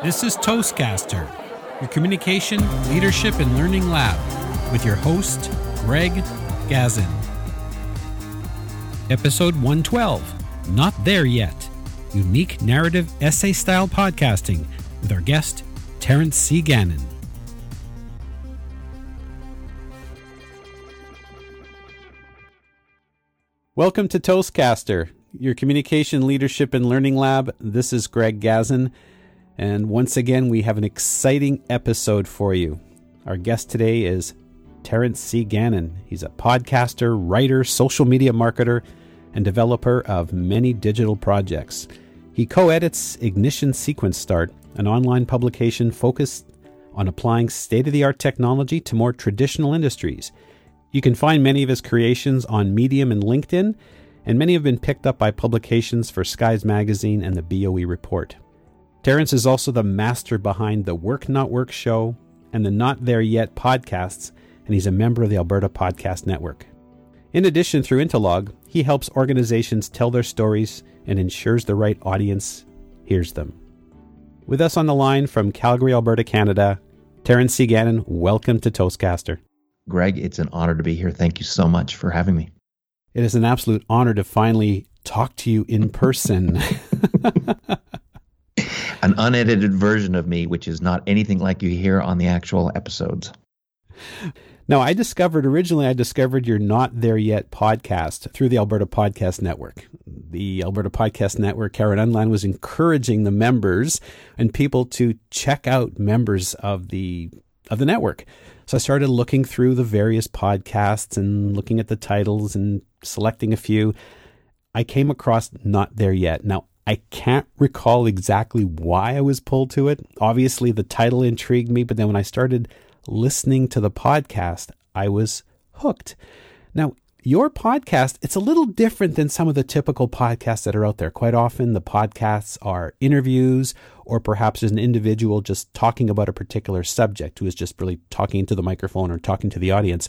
This is Toastcaster, your communication, leadership, and learning lab, with your host, Greg Gazin. Episode 112 Not There Yet Unique Narrative Essay Style Podcasting with our guest, Terence C. Gannon. Welcome to Toastcaster, your communication, leadership, and learning lab. This is Greg Gazin, and once again, we have an exciting episode for you. Our guest today is Terence C. Gannon. He's a podcaster, writer, social media marketer, and developer of many digital projects. He co edits Ignition Sequence Start, an online publication focused on applying state of the art technology to more traditional industries. You can find many of his creations on Medium and LinkedIn, and many have been picked up by publications for Skies Magazine and the BOE Report. Terence is also the master behind the Work Not Work show and the Not There Yet podcasts, and he's a member of the Alberta Podcast Network. In addition, through Intelog, he helps organizations tell their stories and ensures the right audience hears them. With us on the line from Calgary, Alberta, Canada, Terence C. Gannon, welcome to Toastcaster. Greg, it's an honor to be here. Thank you so much for having me. It is an absolute honor to finally talk to you in person. an unedited version of me, which is not anything like you hear on the actual episodes. Now, I discovered originally, I discovered your Not There Yet podcast through the Alberta Podcast Network. The Alberta Podcast Network, Karen Unland, was encouraging the members and people to check out members of the of the network. So I started looking through the various podcasts and looking at the titles and selecting a few. I came across Not There Yet. Now, I can't recall exactly why I was pulled to it. Obviously, the title intrigued me, but then when I started listening to the podcast, I was hooked. Now, your podcast, it's a little different than some of the typical podcasts that are out there. Quite often, the podcasts are interviews, or perhaps an individual just talking about a particular subject who is just really talking to the microphone or talking to the audience.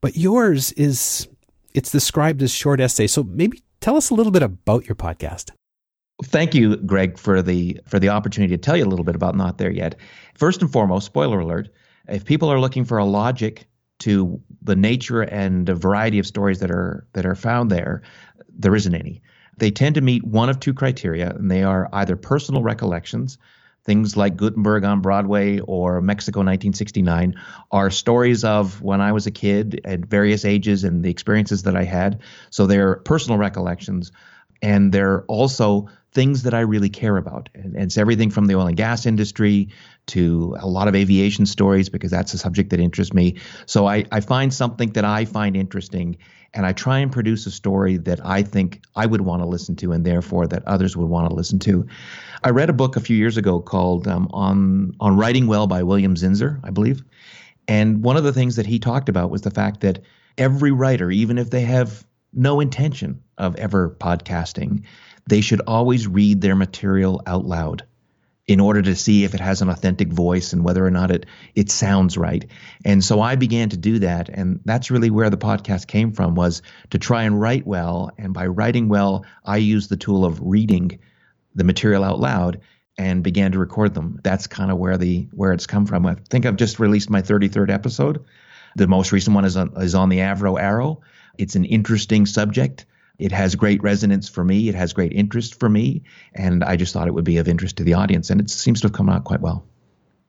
But yours is, it's described as short essay. So maybe tell us a little bit about your podcast. Thank you, Greg, for the for the opportunity to tell you a little bit about Not There Yet. First and foremost, spoiler alert: if people are looking for a logic to the nature and a variety of stories that are that are found there, there isn't any. They tend to meet one of two criteria, and they are either personal recollections, things like Gutenberg on Broadway or Mexico 1969, are stories of when I was a kid at various ages and the experiences that I had. So they're personal recollections, and they're also things that I really care about. And, it's everything from the oil and gas industry to a lot of aviation stories because that's a subject that interests me. So I, I find something that I find interesting and I try and produce a story that I think I would want to listen to and therefore that others would want to listen to. I read a book a few years ago called um, on, on Writing Well by William Zinsser, I believe. And one of the things that he talked about was the fact that every writer, even if they have no intention of ever podcasting, they should always read their material out loud in order to see if it has an authentic voice and whether or not it it sounds right. And so I began to do that and that's really where the podcast came from was to try and write well and by writing well I used the tool of reading the material out loud and began to record them. That's kind of where the where it's come from. I think I've just released my 33rd episode. The most recent one is on, is on the Avro Arrow. It's an interesting subject. It has great resonance for me. It has great interest for me. And I just thought it would be of interest to the audience. And it seems to have come out quite well.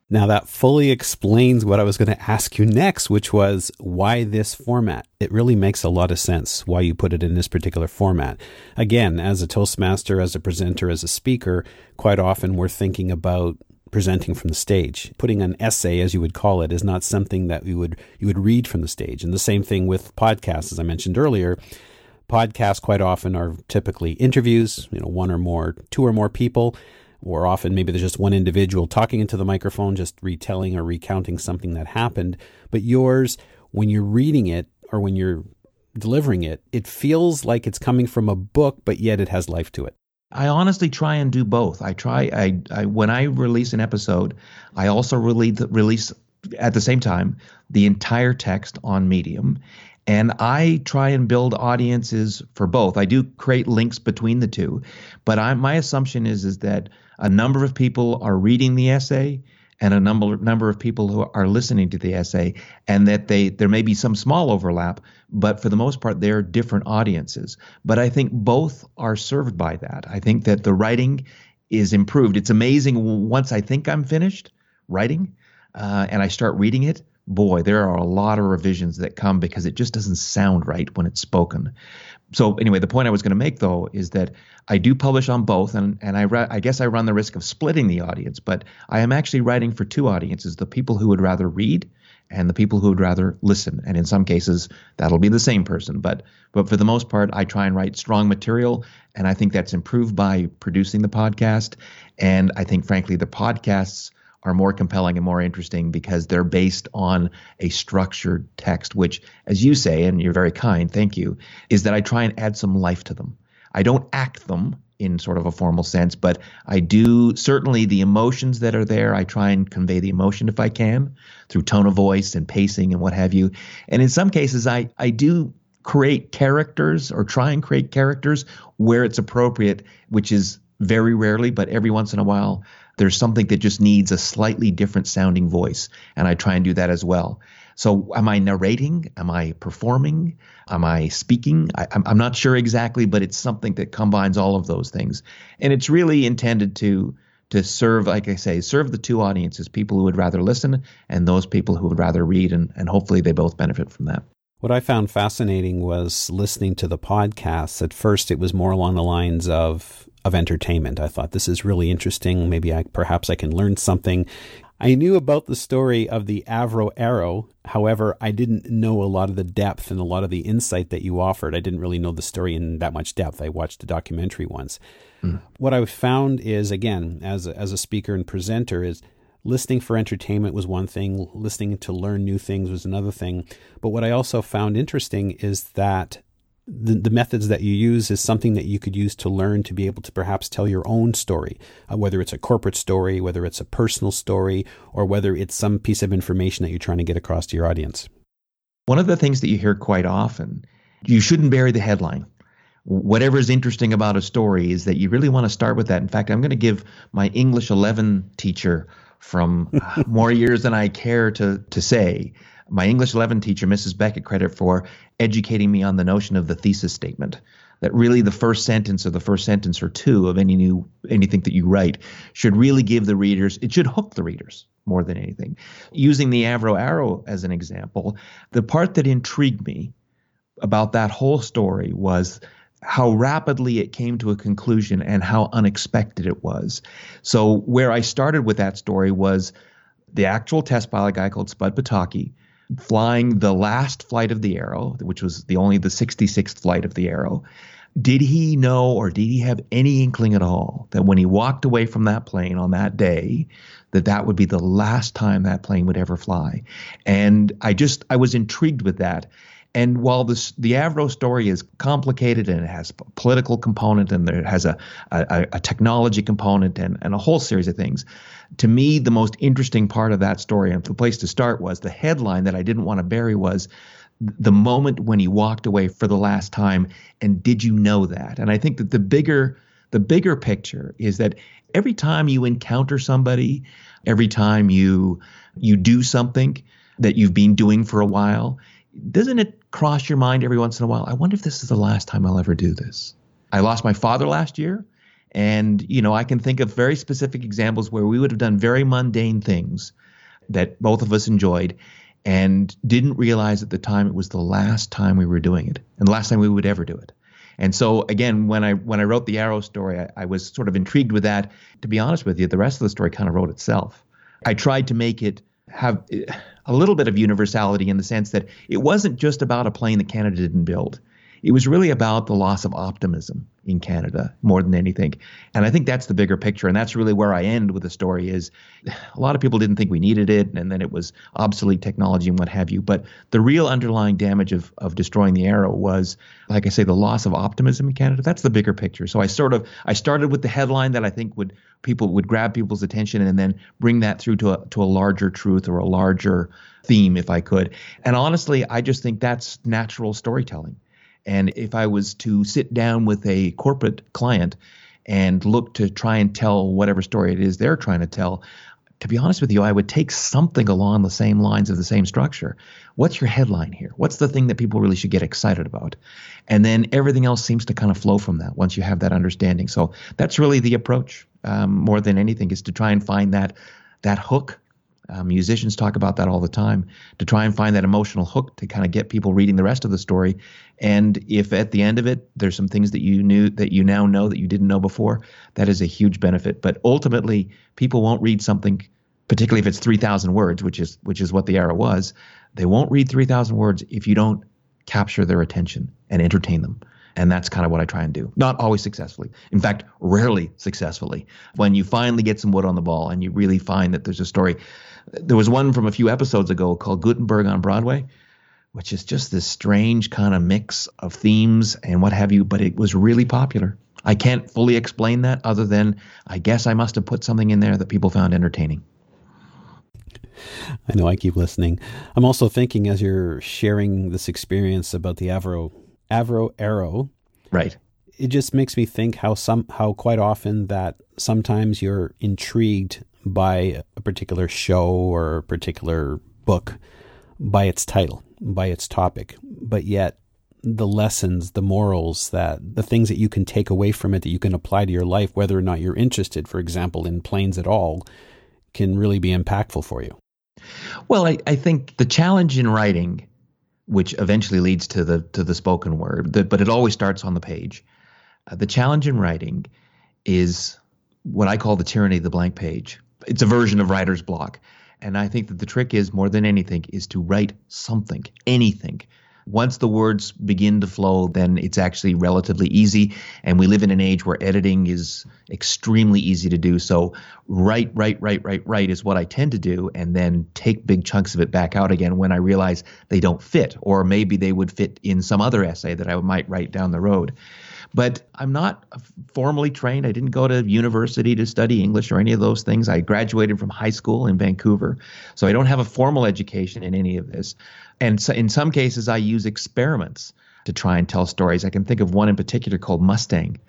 Now, that fully explains what I was going to ask you next, which was why this format. It really makes a lot of sense why you put it in this particular format. Again, as a Toastmaster, as a presenter, as a speaker, quite often we're thinking about presenting from the stage. Putting an essay, as you would call it, is not something that you would you would read from the stage. And the same thing with podcasts, as I mentioned earlier podcasts quite often are typically interviews, you know, one or more, two or more people, or often maybe there's just one individual talking into the microphone, just retelling or recounting something that happened. But yours, when you're reading it or when you're delivering it, it feels like it's coming from a book, but yet it has life to it. I honestly try and do both. I try. I, I when I release an episode, I also release release at the same time the entire text on Medium, And I try and build audiences for both. I do create links between the two, but I, my assumption is is that a number of people are reading the essay and a number number of people who are listening to the essay, and that they there may be some small overlap, but for the most part they're different audiences. But I think both are served by that. I think that the writing is improved. It's amazing once I think I'm finished writing, uh, and I start reading it. Boy, there are a lot of revisions that come because it just doesn't sound right when it's spoken so anyway, the point I was going to make though is that I do publish on both, and and I I guess I run the risk of splitting the audience, but I am actually writing for two audiences: the people who would rather read and the people who would rather listen. And in some cases, that'll be the same person. But but for the most part, I try and write strong material, and I think that's improved by producing the podcast. And I think, frankly, the podcasts are more compelling and more interesting because they're based on a structured text, which, as you say, and you're very kind, thank you, is that I try and add some life to them. I don't act them in sort of a formal sense, but I do certainly the emotions that are there. I try and convey the emotion if I can through tone of voice and pacing and what have you. And in some cases, I, I do create characters or try and create characters where it's appropriate, which is very rarely, but every once in a while, there's something that just needs a slightly different sounding voice. And I try and do that as well. So, am I narrating? Am I performing? Am I speaking? I, am not sure exactly, but it's something that combines all of those things. And it's really intended to to serve, like I say, serve the two audiences people who would rather listen and those people who would rather read. And, and hopefully they both benefit from that. What I found fascinating was listening to the podcasts. At first, it was more along the lines of of entertainment. I thought this is really interesting. Maybe I perhaps I can learn something. I knew about the story of the Avro Arrow. However, I didn't know a lot of the depth and a lot of the insight that you offered. I didn't really know the story in that much depth. I watched the documentary once. Mm. What I found is, again, as a, as a speaker and presenter, is listening for entertainment was one thing, listening to learn new things was another thing. But what I also found interesting is that the, the methods that you use is something that you could use to learn to be able to perhaps tell your own story, uh, whether it's a corporate story, whether it's a personal story, or whether it's some piece of information that you're trying to get across to your audience. One of the things that you hear quite often, you shouldn't bury the headline. Whatever is interesting about a story is that you really want to start with that. In fact, I'm going to give my English 11 teacher from uh, more years than I care to to say my English 11 teacher, Mrs. Beckett, credit for educating me on the notion of the thesis statement. That really the first sentence or the first sentence or two of any new anything that you write should really give the readers, it should hook the readers more than anything. Using the Avro Arrow as an example, the part that intrigued me about that whole story was how rapidly it came to a conclusion and how unexpected it was. So, where I started with that story was the actual test pilot guy called Spud Potocki flying the last flight of the Arrow, which was the only the 66th flight of the Arrow, did he know or did he have any inkling at all that when he walked away from that plane on that day that that would be the last time that plane would ever fly? And i just i was intrigued with that and while this the avro story is complicated and it has a political component and it has a, a, a technology component and, and a whole series of things to me, the most interesting part of that story, and the place to start was the headline that I didn't want to bury was the moment when he walked away for the last time. And did you know that? And I think that the bigger the bigger picture is that every time you encounter somebody, every time you you do something that you've been doing for a while, doesn't it cross your mind every once in a while? I wonder if this is the last time I'll ever do this. I lost my father last year. And, you know, I can think of very specific examples where we would have done very mundane things that both of us enjoyed and didn't realize at the time it was the last time we were doing it and the last time we would ever do it. And so again, when I when I wrote the Arrow story, I, I was sort of intrigued with that. To be honest with you, the rest of the story kind of wrote itself. I tried to make it have a little bit of universality in the sense that it wasn't just about a plane that Canada didn't build. It was really about the loss of optimism in Canada more than anything. And I think that's the bigger picture. And that's really where I end with the story is a lot of people didn't think we needed it and then it was obsolete technology and what have you. But the real underlying damage of, of destroying the arrow was, like I say, the loss of optimism in Canada. That's the bigger picture. So I sort of I started with the headline that I think would people would grab people's attention and then bring that through to a to a larger truth or a larger theme if I could. And honestly, I just think that's natural storytelling. And if I was to sit down with a corporate client and look to try and tell whatever story it is they're trying to tell, to be honest with you, I would take something along the same lines of the same structure. What's your headline here? What's the thing that people really should get excited about? And then everything else seems to kind of flow from that once you have that understanding. So that's really the approach um, more than anything is to try and find that that hook uh, musicians talk about that all the time to try and find that emotional hook to kind of get people reading the rest of the story. And if at the end of it, there's some things that you knew that you now know that you didn't know before, that is a huge benefit. But ultimately, people won't read something, particularly if it's 3,000 words, which is which is what the arrow was. They won't read 3,000 words if you don't capture their attention and entertain them. And that's kind of what I try and do. Not always successfully. In fact, rarely successfully. When you finally get some wood on the ball and you really find that there's a story. There was one from a few episodes ago called Gutenberg on Broadway, which is just this strange kind of mix of themes and what have you, but it was really popular. I can't fully explain that other than I guess I must have put something in there that people found entertaining. I know I keep listening. I'm also thinking as you're sharing this experience about the Avro Avro Arrow. Right. It just makes me think how some how quite often that sometimes you're intrigued by a particular show or a particular book by its title, by its topic, but yet the lessons, the morals that the things that you can take away from it that you can apply to your life, whether or not you're interested, for example, in planes at all, can really be impactful for you. Well, I, I think the challenge in writing which eventually leads to the to the spoken word. but it always starts on the page. Uh, the challenge in writing is what I call the tyranny of the blank page. It's a version of writer's block, and I think that the trick is more than anything is to write something, anything, once the words begin to flow, then it's actually relatively easy. And we live in an age where editing is extremely easy to do. So, write, write, write, write, write is what I tend to do, and then take big chunks of it back out again when I realize they don't fit, or maybe they would fit in some other essay that I might write down the road. But I'm not formally trained. I didn't go to university to study English or any of those things. I graduated from high school in Vancouver. So I don't have a formal education in any of this. And so in some cases, I use experiments to try and tell stories. I can think of one in particular called Mustang.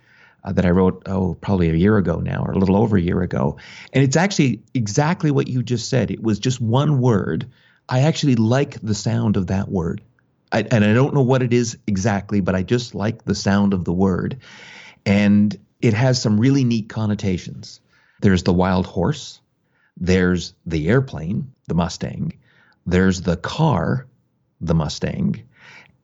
Uh, that I wrote, oh, probably a year ago now, or a little over a year ago. And it's actually exactly what you just said. It was just one word. I actually like the sound of that word. I, and I don't know what it is exactly, but I just like the sound of the word. And it has some really neat connotations. There's the wild horse, there's the airplane, the Mustang, there's the car, the Mustang.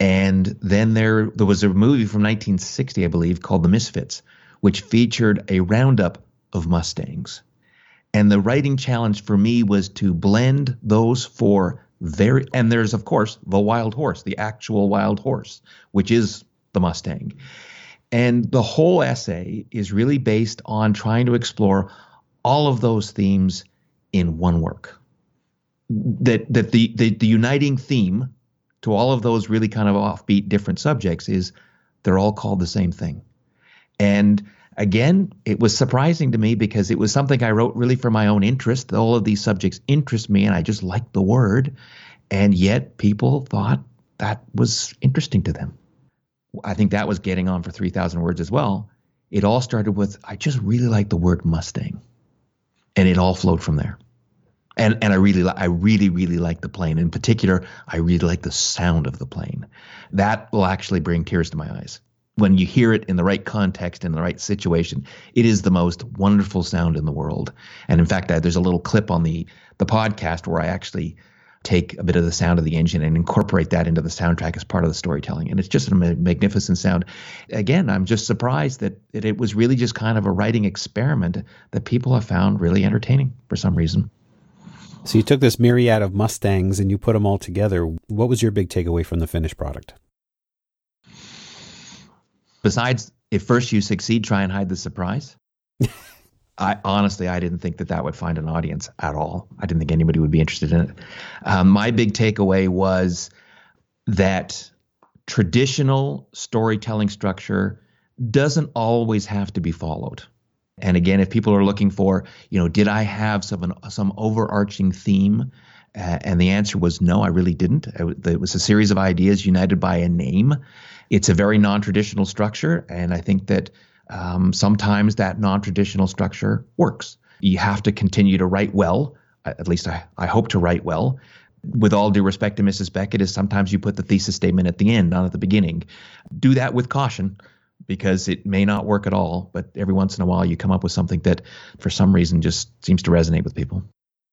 And then there there was a movie from 1960, I believe, called The Misfits, which featured a roundup of Mustangs. And the writing challenge for me was to blend those four and there's of course the wild horse, the actual wild horse, which is the Mustang. And the whole essay is really based on trying to explore all of those themes in one work. That that the the, the uniting theme to all of those really kind of offbeat different subjects is they're all called the same thing. And again, it was surprising to me because it was something I wrote really for my own interest. All of these subjects interest me and I just like the word. And yet people thought that was interesting to them. I think that was getting on for 3,000 words as well. It all started with, I just really like the word Mustang. And it all flowed from there and and I really I really really like the plane. In particular, I really like the sound of the plane. That will actually bring tears to my eyes when you hear it in the right context in the right situation. It is the most wonderful sound in the world. And in fact, there's a little clip on the the podcast where I actually take a bit of the sound of the engine and incorporate that into the soundtrack as part of the storytelling. And it's just a magnificent sound. Again, I'm just surprised that, that it was really just kind of a writing experiment that people have found really entertaining for some reason. So you took this myriad of Mustangs and you put them all together. What was your big takeaway from the finished product? Besides, if first you succeed, try and hide the surprise. I honestly, I didn't think that that would find an audience at all. I didn't think anybody would be interested in it. Um, my big takeaway was that traditional storytelling structure doesn't always have to be followed. And again, if people are looking for, you know, did I have some some overarching theme? Uh, and the answer was no, I really didn't. It was a series of ideas united by a name. It's a very non-traditional structure, and I think that um, sometimes that non-traditional structure works. You have to continue to write well. At least I, I hope to write well. With all due respect to Mrs. Beckett, is sometimes you put the thesis statement at the end, not at the beginning. Do that with caution because it may not work at all, but every once in a while you come up with something that for some reason just seems to resonate with people.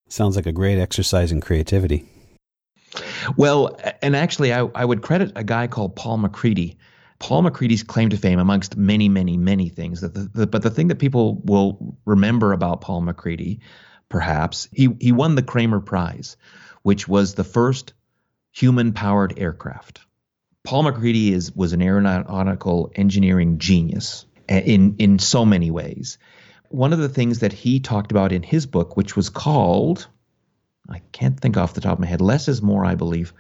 Sounds like a great exercise in creativity. Well, and actually, I, I would credit a guy called Paul MacCready. Paul MacCready's claim to fame, amongst many, many, many things, that the, the, but the thing that people will remember about Paul MacCready, perhaps, he, he won the Kremer Prize, which was the first human powered aircraft. Paul MacCready is was an aeronautical engineering genius in in so many ways. One of the things that he talked about in his book, which was called, I can't think off the top of my head, less is more, I believe.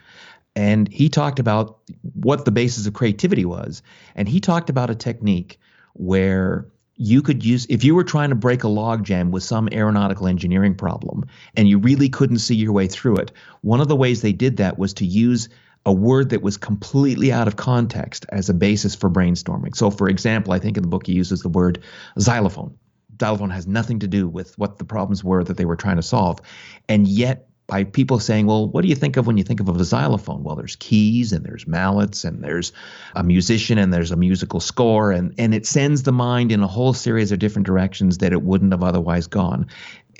And he talked about what the basis of creativity was. And he talked about a technique where you could use if you were trying to break a logjam with some aeronautical engineering problem and you really couldn't see your way through it one of the ways they did that was to use a word that was completely out of context as a basis for brainstorming. So, for example, I think in the book he uses the word xylophone. Xylophone has nothing to do with what the problems were that they were trying to solve. And yet, by people saying, well, what do you think of when you think of a xylophone? Well, there's keys and there's mallets and there's a musician and there's a musical score and, and it sends the mind in a whole series of different directions that it wouldn't have otherwise gone.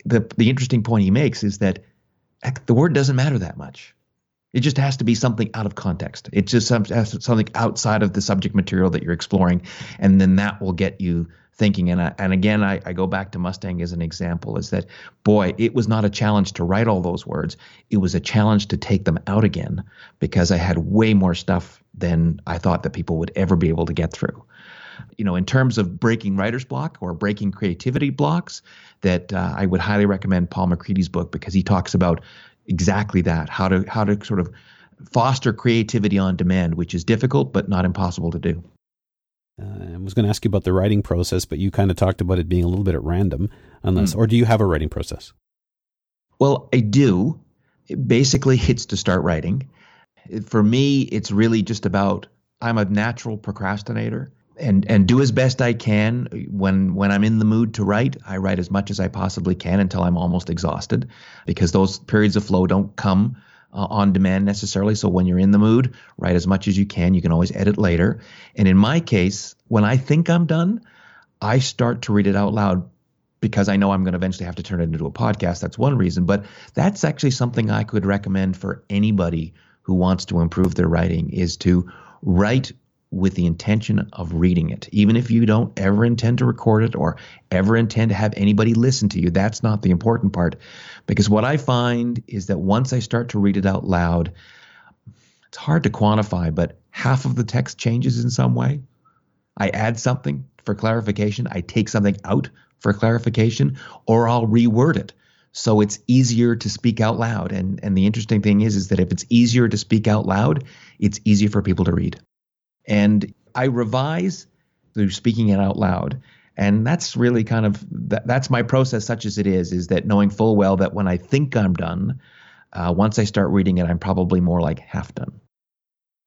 The, the interesting point he makes is that the word doesn't matter that much. It just has to be something out of context. It just has something outside of the subject material that you're exploring, and then that will get you thinking. And I, and again, I, I go back to Mustang as an example. Is that boy? It was not a challenge to write all those words. It was a challenge to take them out again because I had way more stuff than I thought that people would ever be able to get through. You know, in terms of breaking writer's block or breaking creativity blocks, that uh, I would highly recommend Paul MacCready's book because he talks about exactly that how to how to sort of foster creativity on demand, which is difficult but not impossible to do. Uh, I was going to ask you about the writing process, but you kind of talked about it being a little bit at random, unless, mm. or do you have a writing process? Well, I do. It basically, it's to start writing. For me, it's really just about I'm a natural procrastinator and and do as best I can when when I'm in the mood to write. I write as much as I possibly can until I'm almost exhausted, because those periods of flow don't come uh, on demand necessarily. So when you're in the mood, write as much as you can. You can always edit later. And in my case, when I think I'm done, I start to read it out loud because I know I'm going to eventually have to turn it into a podcast. That's one reason, but that's actually something I could recommend for anybody who wants to improve their writing is to write with the intention of reading it. Even if you don't ever intend to record it or ever intend to have anybody listen to you, that's not the important part. Because what I find is that once I start to read it out loud, it's hard to quantify, but half of the text changes in some way. I add something for clarification, I take something out for clarification, or I'll reword it. So it's easier to speak out loud. And and the interesting thing is is that if it's easier to speak out loud, it's easier for people to read. And I revise through speaking it out loud. And that's really kind of that, that's my process, such as it is, is that knowing full well that when I think I'm done, uh, once I start reading it, I'm probably more like half done.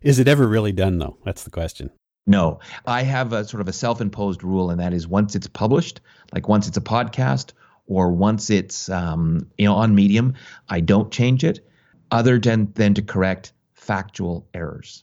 Is it ever really done, though? That's the question. No, I have a sort of a self-imposed rule, and that is once it's published, like once it's a podcast or once it's um, you know on Medium, I don't change it, other than than to correct factual errors.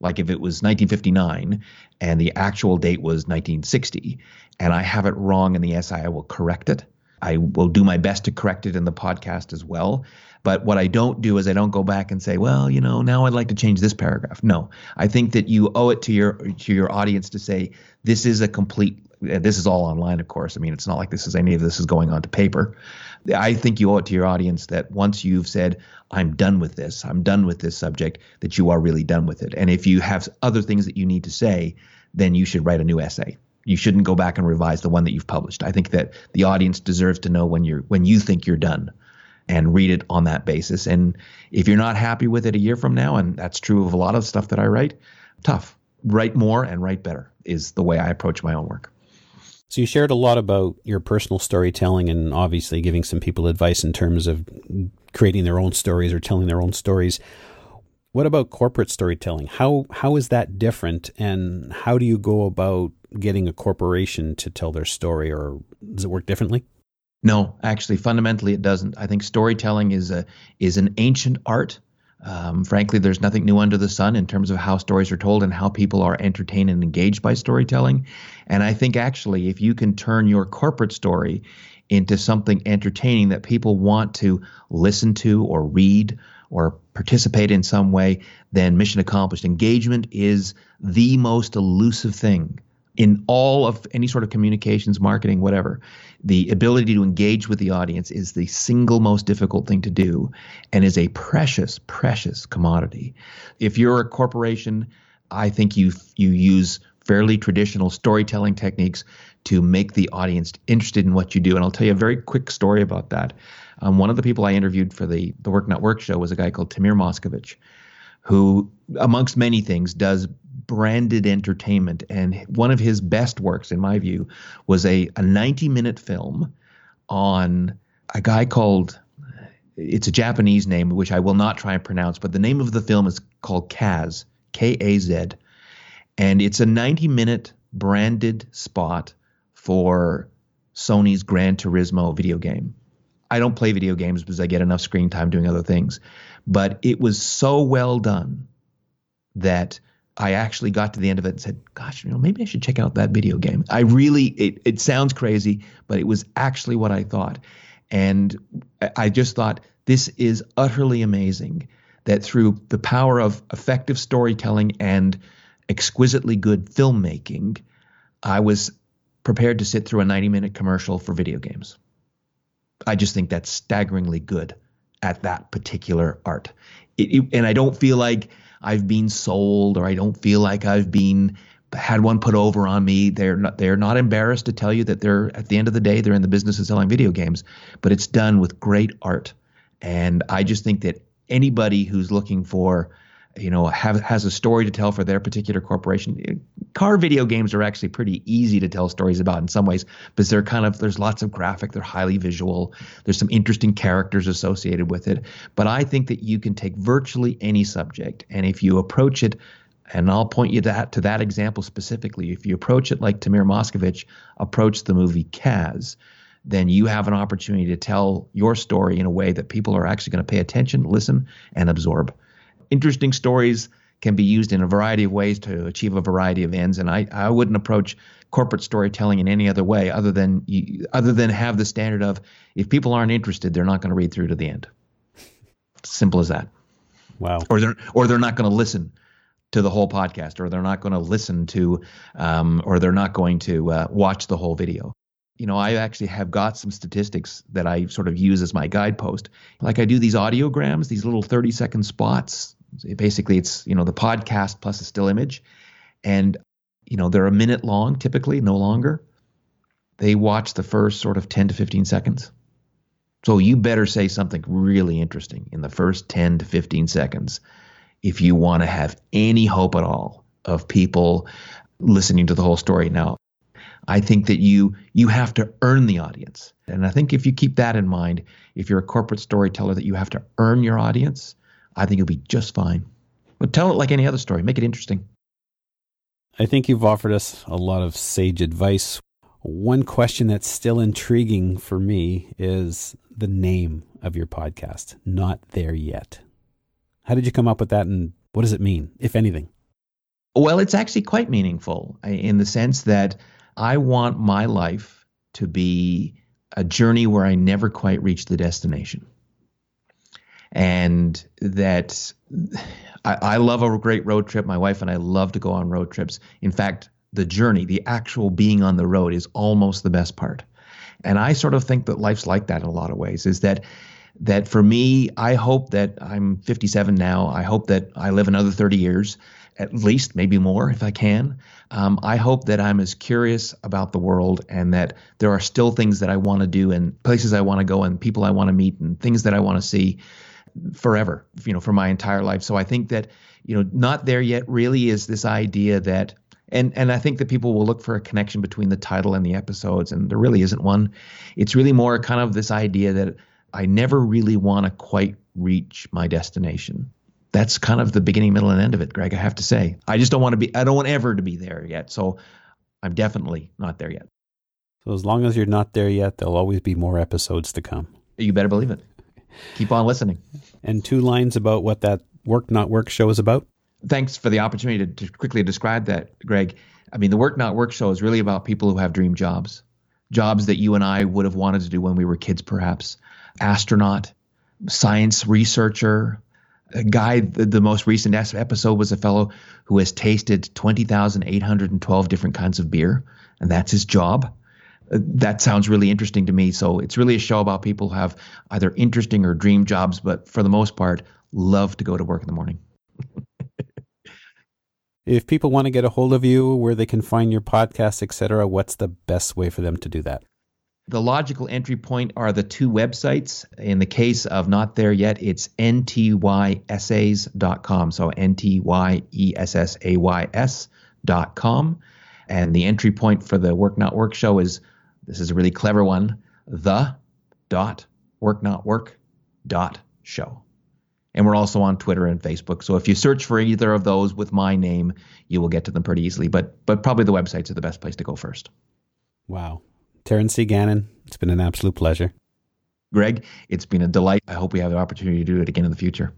Like if it was 1959 and the actual date was 1960 and I have it wrong in the essay, I will correct it. I will do my best to correct it in the podcast as well. But what I don't do is I don't go back and say, well, you know, now I'd like to change this paragraph. No, I think that you owe it to your to your audience to say this is a complete. This is all online, of course. I mean, it's not like this is any of this is going onto paper. I think you owe it to your audience that once you've said, I'm done with this, I'm done with this subject, that you are really done with it. And if you have other things that you need to say, then you should write a new essay. You shouldn't go back and revise the one that you've published. I think that the audience deserves to know when you're when you think you're done and read it on that basis. And if you're not happy with it a year from now, and that's true of a lot of stuff that I write, tough. Write more and write better is the way I approach my own work. So you shared a lot about your personal storytelling and obviously giving some people advice in terms of creating their own stories or telling their own stories. What about corporate storytelling? How how is that different and how do you go about getting a corporation to tell their story or does it work differently? No, actually fundamentally it doesn't. I think storytelling is a is an ancient art um, frankly, there's nothing new under the sun in terms of how stories are told and how people are entertained and engaged by storytelling. And I think actually, if you can turn your corporate story into something entertaining that people want to listen to or read or participate in some way, then mission accomplished. Engagement is the most elusive thing in all of any sort of communications, marketing, whatever, the ability to engage with the audience is the single most difficult thing to do and is a precious, precious commodity. If you're a corporation, I think you you use fairly traditional storytelling techniques to make the audience interested in what you do. And I'll tell you a very quick story about that. Um, one of the people I interviewed for the the Work Not Work show was a guy called Tamir Moscovici, who, amongst many things, does branded entertainment. And one of his best works, in my view, was a, a 90 minute film on a guy called, it's a Japanese name, which I will not try and pronounce, but the name of the film is called Kaz, K A Z. And it's a 90 minute branded spot for Sony's Gran Turismo video game. I don't play video games because I get enough screen time doing other things. But it was so well done that I actually got to the end of it and said, gosh, you know, maybe I should check out that video game. I really, it, it sounds crazy, but it was actually what I thought. And I just thought, this is utterly amazing that through the power of effective storytelling and exquisitely good filmmaking, I was prepared to sit through a 90 minute commercial for video games. I just think that's staggeringly good at that particular art. It, it, and I don't feel like I've been sold or I don't feel like I've been had one put over on me. They're not they're not embarrassed to tell you that they're at the end of the day they're in the business of selling video games, but it's done with great art. And I just think that anybody who's looking for you know have, has a story to tell for their particular corporation car video games are actually pretty easy to tell stories about in some ways because they're kind of there's lots of graphic they're highly visual there's some interesting characters associated with it but i think that you can take virtually any subject and if you approach it and I'll point you that to that example specifically. If you approach it like Tamir Moscovici approached the movie Kaz, then you have an opportunity to tell your story in a way that people are actually going to pay attention, listen, and absorb interesting stories can be used in a variety of ways to achieve a variety of ends. And I, I wouldn't approach corporate storytelling in any other way other than you, other than have the standard of if people aren't interested, they're not going to read through to the end. Simple as that. Wow. Or they're or they're not going to listen to the whole podcast, or they're not going to listen to, um, or they're not going to uh, watch the whole video you know, I actually have got some statistics that I sort of use as my guidepost. Like I do these audiograms, these little 30 second spots basically it's you know the podcast plus a still image. And you know they're a minute long typically no longer. They watch the first sort of 10 to 15 seconds. So you better say something really interesting in the first 10 to 15 seconds if you want to have any hope at all of people listening to the whole story. Now i think that you you have to earn the audience. And i think if you keep that in mind if you're a corporate storyteller that you have to earn your audience I think you'll be just fine. But tell it like any other story. Make it interesting. I think you've offered us a lot of sage advice. One question that's still intriguing for me is the name of your podcast, Not There Yet. How did you come up with that and what does it mean, if anything? Well, it's actually quite meaningful in the sense that I want my life to be a journey where I never quite reach the destination and that I, I, love a great road trip. My wife and I love to go on road trips. In fact, the journey, the actual being on the road, is almost the best part. And I sort of think that life's like that in a lot of ways. Is that that for me, I hope that I'm 57 now. I hope that I live another 30 years, at least, maybe more if I can. Um, I hope that I'm as curious about the world and that there are still things that I want to do and places I want to go and people I want to meet and things that I want to see forever, you know, for my entire life. So I think that, you know, not there yet really is this idea that and and I think that people will look for a connection between the title and the episodes, and there really isn't one. It's really more kind of this idea that I never really want to quite reach my destination. That's kind of the beginning, middle, and end of it, Greg. I have to say, I just don't want to be. I don't want ever to be there yet. So I'm definitely not there yet. So as long as you're not there yet, there'll always be more episodes to come. You better believe it. Keep on listening. And two lines about what that work not work show is about. Thanks for the opportunity to, to quickly describe that, Greg. I mean, the Work Not Work show is really about people who have dream jobs, jobs that you and I would have wanted to do when we were kids, perhaps. Astronaut, science researcher, a guy, the, the most recent episode was a fellow who has tasted 20,812 different kinds of beer, and that's his job. That sounds really interesting to me. So it's really a show about people who have either interesting or dream jobs, but for the most part, love to go to work in the morning. if people want to get a hold of you, where they can find your podcast, etc., what's the best way for them to do that? The logical entry point are the two websites. In the case of Not There Yet, it's ntysessays.com. So N T Y E S S A Y S.com. And the entry point for the Work Not Work show is this is a really clever one the dot work not work dot show. And we're also on Twitter and Facebook. So if you search for either of those with my name, you will get to them pretty easily. But but probably the websites are the best place to go first. Wow. Terence C. Gannon, it's been an absolute pleasure. Greg, it's been a delight. I hope we have the opportunity to do it again in the future.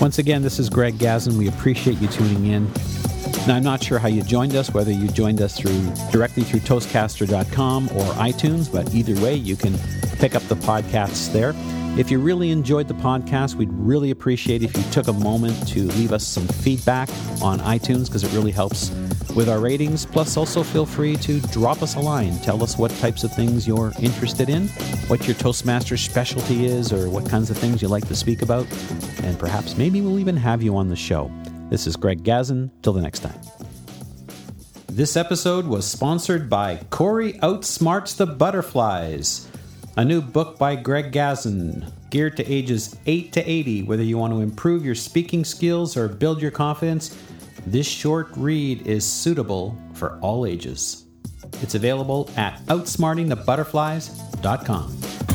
Once again, this is Greg Gazin. We appreciate you tuning in. Now, I'm not sure how you joined us, whether you joined us through directly through Toastcaster.com or iTunes, but either way, you can pick up the podcasts there. If you really enjoyed the podcast, we'd really appreciate if you took a moment to leave us some feedback on iTunes because it really helps with our ratings. Plus, also feel free to drop us a line. Tell us what types of things you're interested in, what your Toastmaster specialty is, or what kinds of things you like to speak about. And perhaps maybe we'll even have you on the show. This is Greg Gazin. Till the next time. This episode was sponsored by Corey Outsmarts the Butterflies a new book by Greg Gazin, geared to ages 8 to 80. Whether you want to improve your speaking skills or build your confidence, this short read is suitable for all ages. It's available at outsmartingthebutterflies.com.